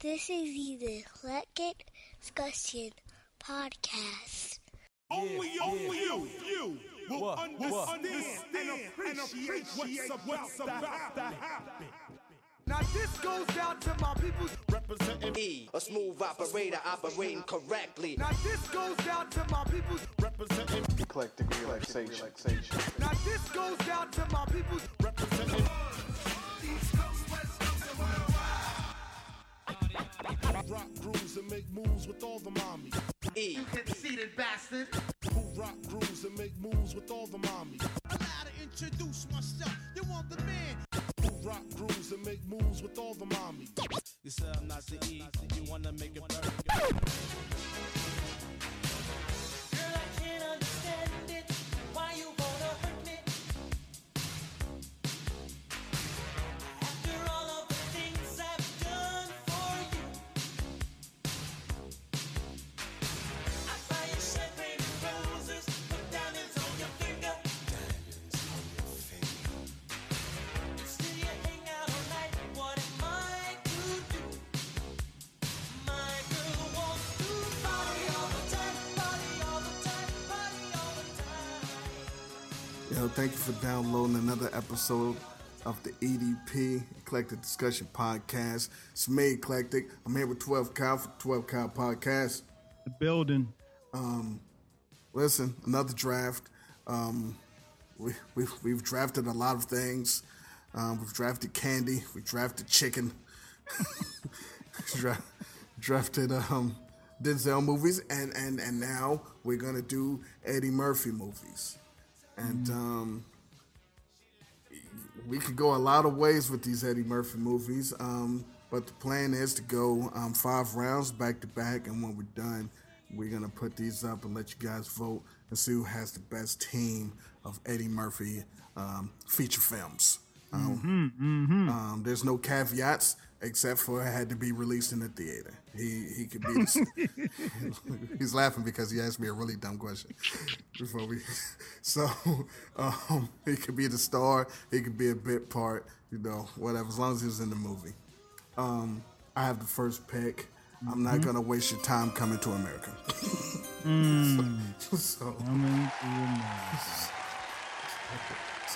This is the Eclectic Discussion Podcast. Only, only you, you will What? understand, What? and appreciate what's what's about to happen. Now this goes out to my people. Representing, E, a smooth operator operating correctly. Now this goes out to my people. representing, eclectic relaxation. relaxation. Now this goes out to my people. representing. Rock grooves and make moves with all the mommies. E, Conceited bastard. Who rock grooves and make moves with all the mommies. Allow to introduce myself. You want the man? Rock grooves and make moves with all the mommies. You say I'm not the E, you wanna make it burn. Yo, thank you for downloading another episode of the EDP Eclectic Discussion Podcast. It's me, Eclectic. I'm here with 12 Kyle for 12 Kyle Podcast. the building. Listen, another draft. Um, we, we've, we've drafted a lot of things. Um, we've drafted candy. We drafted chicken. Dra- drafted um, Denzel movies, and, and, and now we're gonna do Eddie Murphy movies. And um, we could go a lot of ways with these Eddie Murphy movies. Um, but the plan is to go um, five rounds back to back, and when we're done, we're gonna put these up and let you guys vote and see who has the best team of Eddie Murphy um, feature films. Um, um, there's no caveats except for it had to be released in the theater. He he could be. The, he's laughing because he asked me a really dumb question before we. So um, he could be the star. He could be a bit part. You know, whatever. As long as he was in the movie. Um, I have the first pick. I'm not gonna waste your time coming to America. so, so, Coming to America.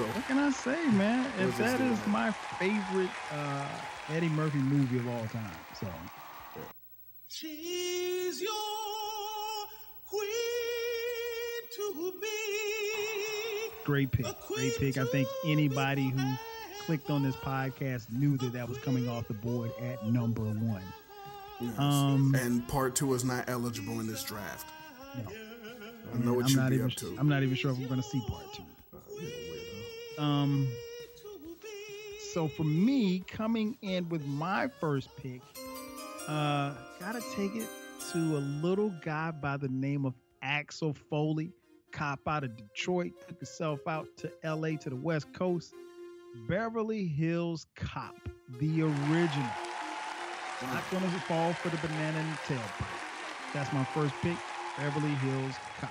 So What can I say, man? If What's that this is my favorite uh, Eddie Murphy movie of all time. So She's your queen to me. great pick, great pick. I think anybody who clicked on this podcast knew that that was coming off the board at number one. yes. Um, and part two is not eligible in this draft. No, I know what I'm you'd not be even. up to. I'm not even sure if we're going to see part two. Um, so for me, coming in with my first pick, uh, gotta take it to a little guy by the name of Axel Foley, cop out of Detroit, took himself out to LA to the West Coast. Beverly Hills Cop, the original. Not gonna fall for the banana in the tailpipe. That's my first pick, Beverly Hills Cop.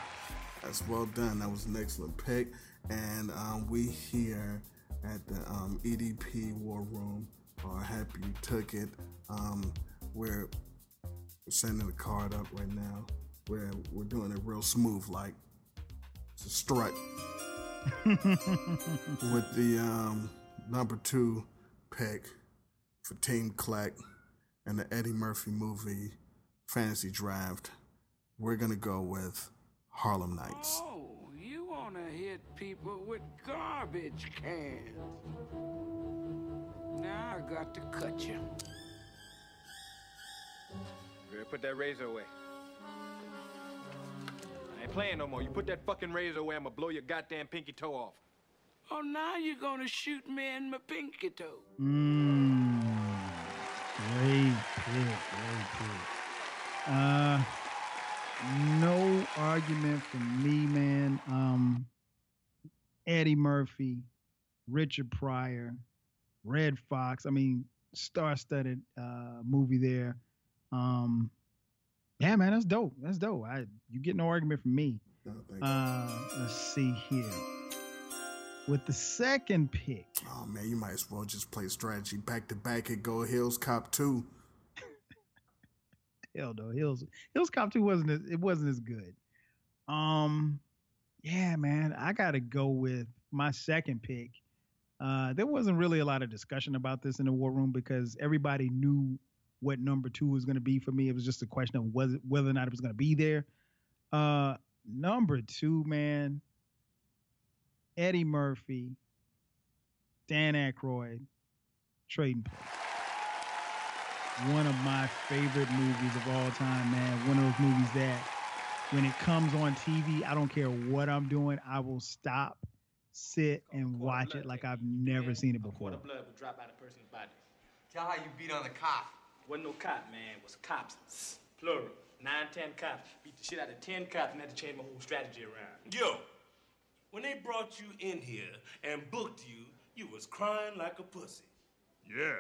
That's well done. That was an excellent pick. And um, we here at the um, EDP War Room are happy you took it. Um, we're sending the card up right now. We're, we're doing it real smooth, like it's a strut. With the um, number two pick for Team Clack and the Eddie Murphy movie fantasy draft, we're going to go with Harlem Nights. You want to hit people with garbage cans. Now I got to cut you. Girl, put that razor away. I ain't playing no more. You put that fucking razor away, I'ma blow your goddamn pinky toe off. Oh, now you're going to shoot me in my pinky toe. Mm, great pick, great pick. Uh, no argument from me, man. Um, Eddie Murphy, Richard Pryor, Redd Foxx. I mean, star-studded uh, movie there. Um, yeah, man, that's dope. That's dope. I you get no argument from me. No. Uh, let's see here. With the second pick, Oh man, you might as well just play strategy back to back at Go Hills Cop 2. Hell no, Hills Hills Cop 2 wasn't as, it wasn't as good. Um yeah, man, I gotta go with my second pick. Uh there wasn't really a lot of discussion about this in the war room because everybody knew what number two was gonna be for me. It was just a question of was it, whether or not it was gonna be there. Uh number two, man, Eddie Murphy, Dan Aykroyd, Trading Places one of my favorite movies of all time, man. One of those movies that when it comes on TV, I don't care what I'm doing, I will stop, sit, and watch it like I've never seen it before. Quarter blood would drop out of a person's body. Tell how you beat on a cop. Wasn't no cop, man. It was cops. Plural. Nine, ten cops. Beat the shit out of ten cops and had to change my whole strategy around. Yo, when they brought you in here and booked you, you was crying like a pussy. Yeah.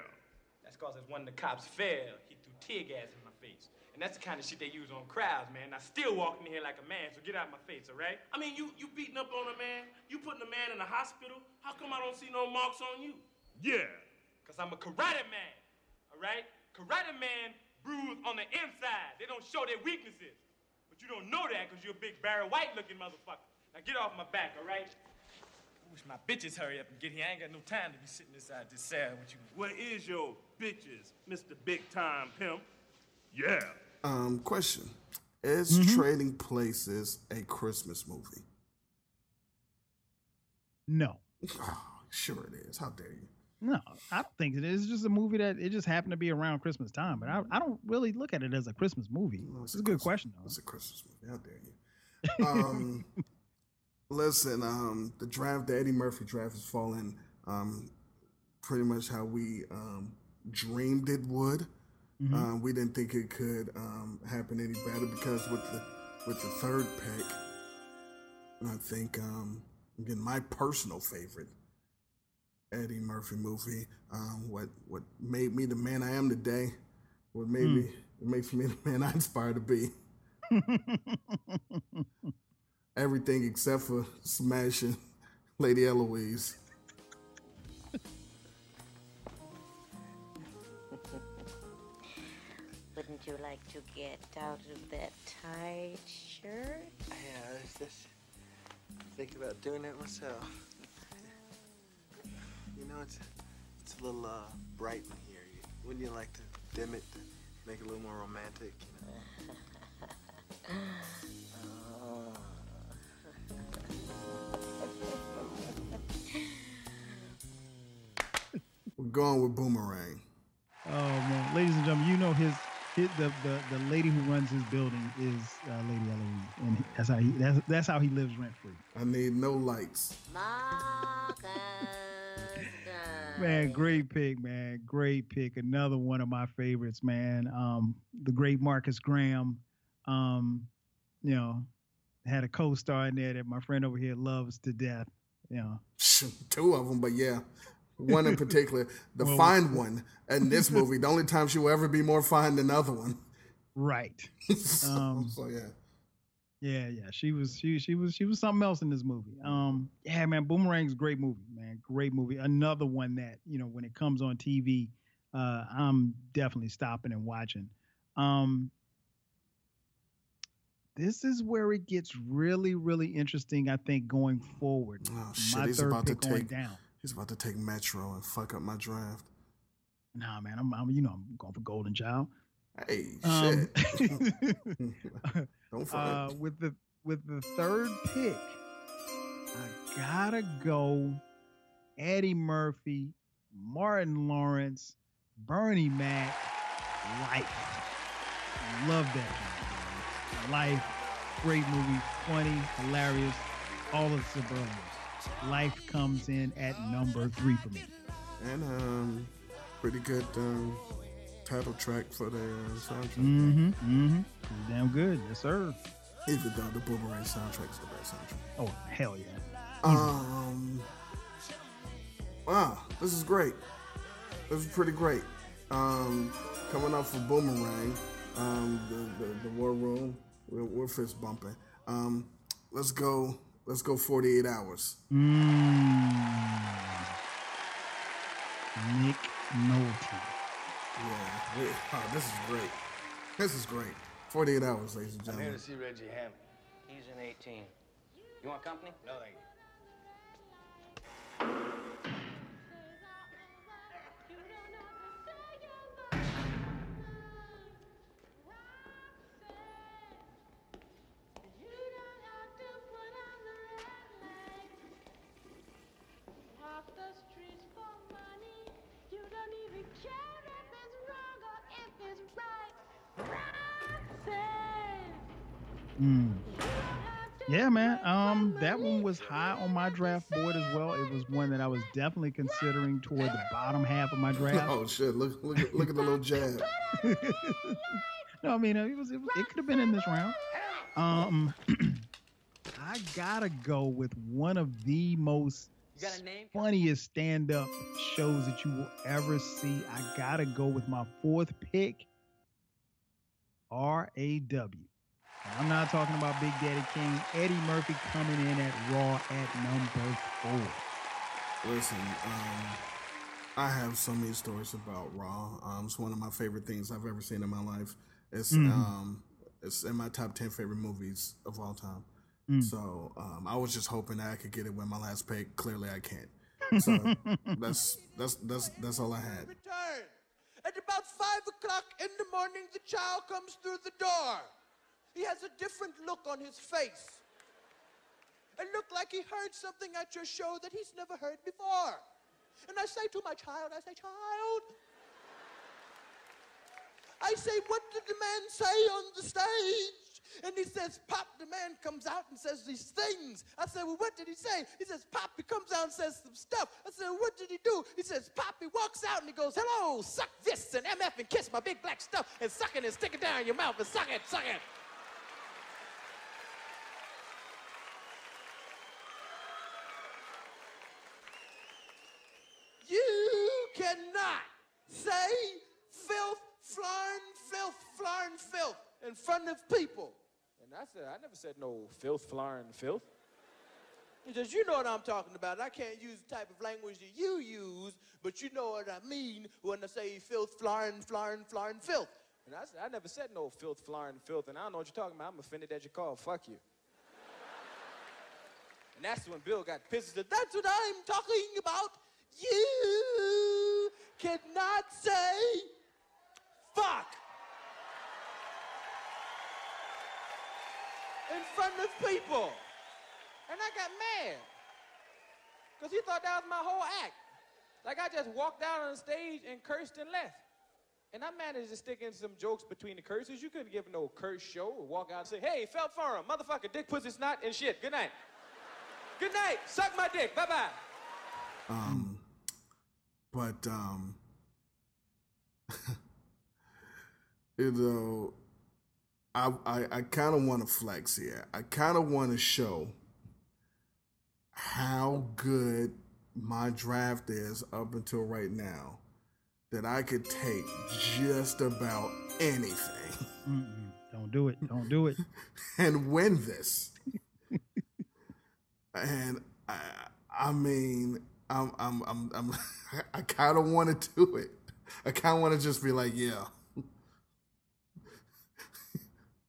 That's cause as one of the cops fell, he threw tear gas in my face. And that's the kind of shit they use on crowds, man. I still walking in here like a man, so get out of my face, all right? I mean, you you beating up on a man, you putting a man in the hospital. How come I don't see no marks on you? Yeah. Cause I'm a karate man, all right? Karate man bruise on the inside. They don't show their weaknesses. But you don't know that because you're a big Barry White looking motherfucker. Now get off my back, all right? I wish my bitches hurry up and get here. I ain't got no time to be sitting inside this cell with you. Where is your bitches, Mr. Big Time Pimp? Yeah. Um, question. Is Mm-hmm. Trading Places a Christmas movie? No. Oh, sure it is. How dare you? No, I don't think it is. It's just a movie that it just happened to be around Christmas time, but I, I don't really look at it as a Christmas movie. it's a good question though. It's a Christmas movie. How dare you? Um, listen, um, the draft, the Eddie Murphy draft has fallen um, pretty much how we um, dreamed it would. Mhm. Um, we didn't think it could um, happen any better because with the with the third pick, I think um, again my personal favorite Eddie Murphy movie. Um, what what made me the man I am today. What made Hmm. me it makes me the man I aspire to be. Everything except for smashing Lady Eloise. Wouldn't you like to get out of that tight shirt? Yeah, I was just thinking about doing it myself. You know, it's it's a little uh, bright in here. Wouldn't you like to dim it to make it a little more romantic? You know? We're going with Boomerang. Oh man, ladies and gentlemen, you know his, his the, the the lady who runs his building is uh, Lady Eloise, and that's how he that's that's how he lives rent free. I need no lights. Man, great pick, man. Great pick. Another one of my favorites, man. Um, the great Marcus Graham. Um, you know, had a co-star in there that my friend over here loves to death. You know. Two of them, but yeah. One in particular, the Well, fine one in this movie, the only time she will ever be more fine than the other one. Right. so, Um, so, yeah. Yeah, yeah. She was she she was she was something else in this movie. Um yeah, man, Boomerang's great movie, man. Great movie. Another one that, you know, when it comes on TV, uh I'm definitely stopping and watching. Um this is where it gets really, really interesting, I think, going forward. Oh shit, My he's third about to pick going take down. He's about to take Metro and fuck up my draft. Nah, man, I'm, I'm you know, I'm going for Golden Child. Hey, Um, Don't front. uh, with the with the third pick, I gotta go Eddie Murphy, Martin Lawrence, Bernie Mac, Life. Love that. Life, great movie, funny, hilarious, all of the suburbans. Life comes in at number three for me. And um, pretty good um, title track for the uh, soundtrack. Mm-hmm. Mm-hmm. Damn good, yes sir. Even though the Boomerang soundtrack is the best soundtrack. Oh hell yeah. Um, wow, this is great. This is pretty great. Um, coming up for Boomerang, um, the, the, the War Room, we're, we're fist bumping. Um, let's go Let's go 48 hours. Mm. Nick Nolte. Yeah. oh, this is great. This is great. 48 hours, ladies and gentlemen. I'm here gentlemen. to see Reggie Hammond. He's in 18. You want company? No, thank you. Mm. Yeah, man. Um, that one was high on my draft board as well. It was one that I was definitely considering toward the bottom half of my draft. Oh shit! Look, look, at- look at the little jab. no, I mean it was it, was, it could have been in this round. Um, I gotta go with one of the most funniest stand-up shows that you will ever see. I gotta go with my fourth pick, R.A.W. And I'm not talking about Big Daddy Kane. Eddie Murphy coming in at Raw at number four. Listen, um, I have so many stories about Raw. Um, it's one of my favorite things I've ever seen in my life. It's Mhm. um, it's in my top ten favorite movies of all time. Mm. So um, I was just hoping that I could get it with my last pick. Clearly, I can't. So that's that's that's that's all I had. At about five o'clock in the morning, the child comes through the door. He has a different look on his face. It looked like he heard something at your show that he's never heard before. And I say to my child, I say, child, I say, what did the man say on the stage? And he says, Pop, the man comes out and says these things. I say, Well, what did he say? He says, Pop, he comes out and says some stuff. I said, What did he do? He says, Pop, he walks out and he goes, Hello, suck this and MF and kiss my big black stuff and suck it and stick it down your mouth and suck it, suck it. You cannot say filth, flarn, filth, flarn, filth in front of people. And I said, I never said no filth, flour, and filth. He says, You know what I'm talking about. I can't use the type of language that you use, but you know what I mean when I say filth, flarn, flarn, flarn, filth. And I said, I never said no filth, flour, and filth. And I don't know what you're talking about. I'm offended that you called. Fuck you. And that's when Bill got pissed. He said, That's what I'm talking about. You cannot say fuck in front of people. And I got mad. Because he thought that was my whole act. Like I just walked out on the stage and cursed and left. And I managed to stick in some jokes between the curses. You couldn't give no curse show or walk out and say, hey, felt forum, motherfucker, dick, pussy, snot, and shit. Good night. Good night. Suck my dick. Bye bye. Um, but um, you know, I I, I kind of want to flex here. I kind of want to show how good my draft is up until right now. That I could take just about anything Mm-mm. Don't do it. Don't do it. and win this. and I, I mean, I'm, I'm, I'm, I'm I kind of want to do it. I kind of want to just be like, yeah,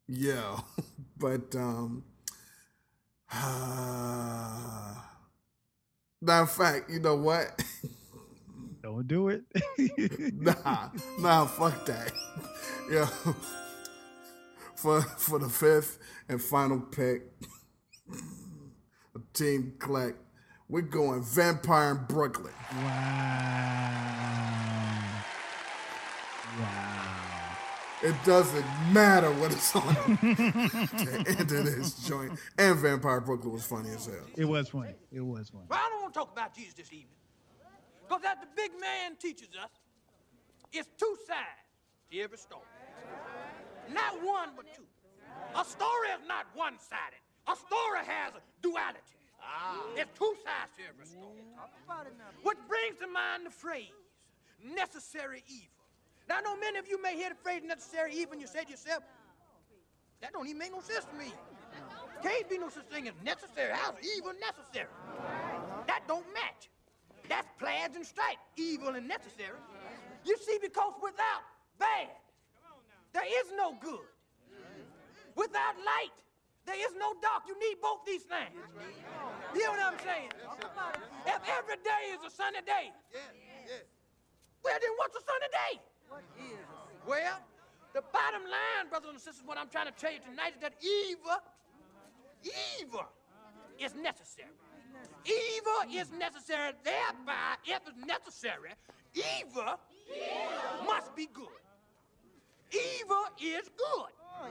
yeah. But um, now, in fact, you know what? Don't do it. nah, nah, fuck that. yeah. for for the fifth and final pick, of Team Collect, we're going Vampire in Brooklyn. Wow. Wow. It doesn't matter what it's on to enter this joint. And Vampire Brooklyn was funny as hell. It was funny. It was funny. Well, I don't want to talk about Jesus this evening. Because as the big man teaches us, it's two sides to every story. Not one, but two. A story is not one-sided. A story has a duality. Ah. There's two sides to every story. Which brings to mind the phrase, necessary evil. Now, I know many of you may hear the phrase necessary evil and you say to yourself, that don't even make no sense to me. Can't be no such thing as necessary. How's evil necessary? That don't match. That's plaids and stripes, evil and necessary. You see, because without bad, there is no good. Without light, there is no dark. You need both these things. You know what I'm saying? If every day is a sunny day, well, then what's a sunny day? Well, the bottom line, brothers and sisters, what I'm trying to tell you tonight is that evil, evil is necessary. Evil is necessary. Thereby, if it's necessary, evil must be good. Evil is good. Oh,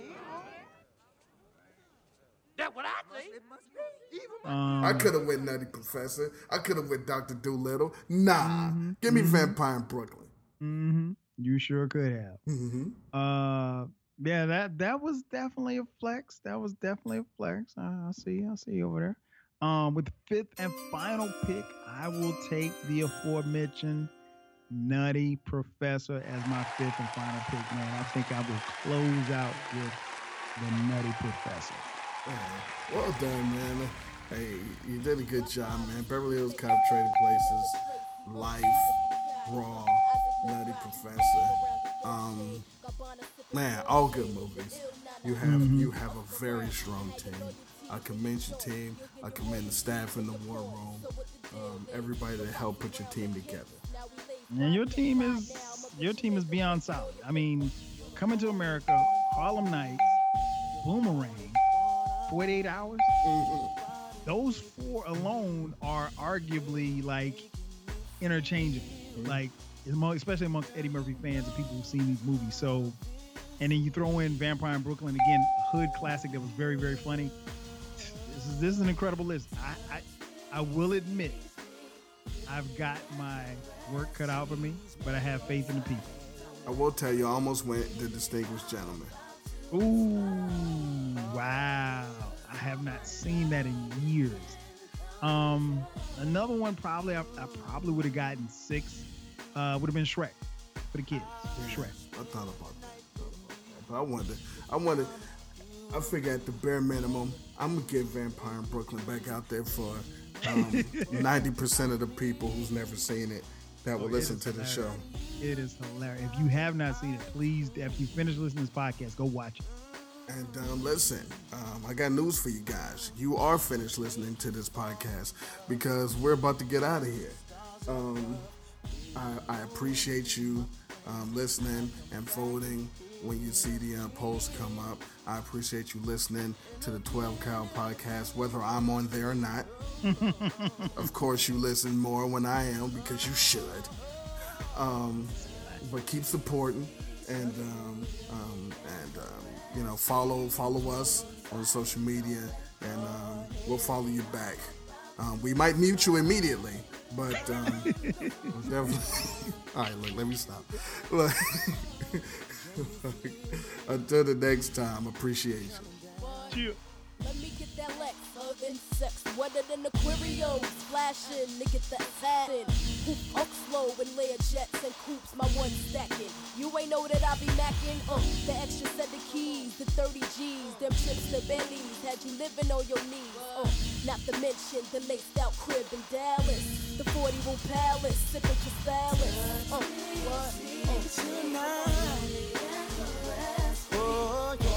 That's what I think. It must be. Evil must Um, I could have went Nutty Professor. I could have went Doctor Dolittle. Nah, give me Vampire in Brooklyn. hmm You sure could have. Mm-hmm. Uh, yeah, that that was definitely a flex. That was definitely a flex. I, I see, I see you over there. Um, with the fifth and final pick, I will take the aforementioned Nutty Professor as my fifth and final pick. Man, I think I will close out with the Nutty Professor. Well done, man. Hey, you did a good job, man. Beverly Hills Cop Trading Places, Life, Raw, Nutty Professor. Um, man, all good movies. You have Mhm. you have a very strong team. I commend your team. I commend the staff in the war room. Um, everybody that helped put your team together. And your team is your team is beyond solid. I mean, coming to America, Harlem Nights, Boomerang, 48 hours. Mm-hmm. Those four alone are arguably like interchangeable. Mm-hmm. Like amo- especially amongst Eddie Murphy fans and people who've seen these movies. So and then you throw in Vampire in Brooklyn again, a hood classic that was very, very funny. This is this is an incredible list. I I, I will admit I've got my work cut out for me, but I have faith in the people. I will tell you, I almost went the Distinguished Gentleman. Ooh, wow. I have not seen that in years. Um, another one probably I, I probably would have gotten six. Uh, would have been Shrek for the kids. Shrek. I thought about that. But I wanted, I wanted, I figure at the bare minimum, I'm gonna get Vampire in Brooklyn back out there for um, ninety percent of the people who's never seen it that will Oh, listen is to the show. It is hilarious. If you have not seen it, please, after you finish listening to this podcast, go watch it. And um, listen, um, I got news for you guys. You are finished listening to this podcast because we're about to get out of here. Um, I, I appreciate you um, listening and voting when you see the uh, polls come up. I appreciate you listening to the 12 Kyle podcast, whether I'm on there or not. of course, you listen more when I am because you should. Um, but keep supporting and um, um, and um, you know follow follow us on social media and um, we'll follow you back. Um, we might mute you immediately, but um, definitely. All right, look, let me stop. Look, until the next time, appreciate you. Let me get that Lex, urban sex, wetter than Aquarios, flashing, to get that satin. Hoop up slow and layer jets and coops, my one stacking. You ain't know that I be macking, uh, the extra set of keys, the 30 G's, them trips to Bentley's, had you living on your knees, uh, not to mention the laced out crib in Dallas, the 40 room palace, sipping Crystallis, uh, what, uh. Oh, yeah.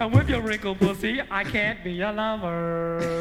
And with your wrinkled pussy, I can't be your lover.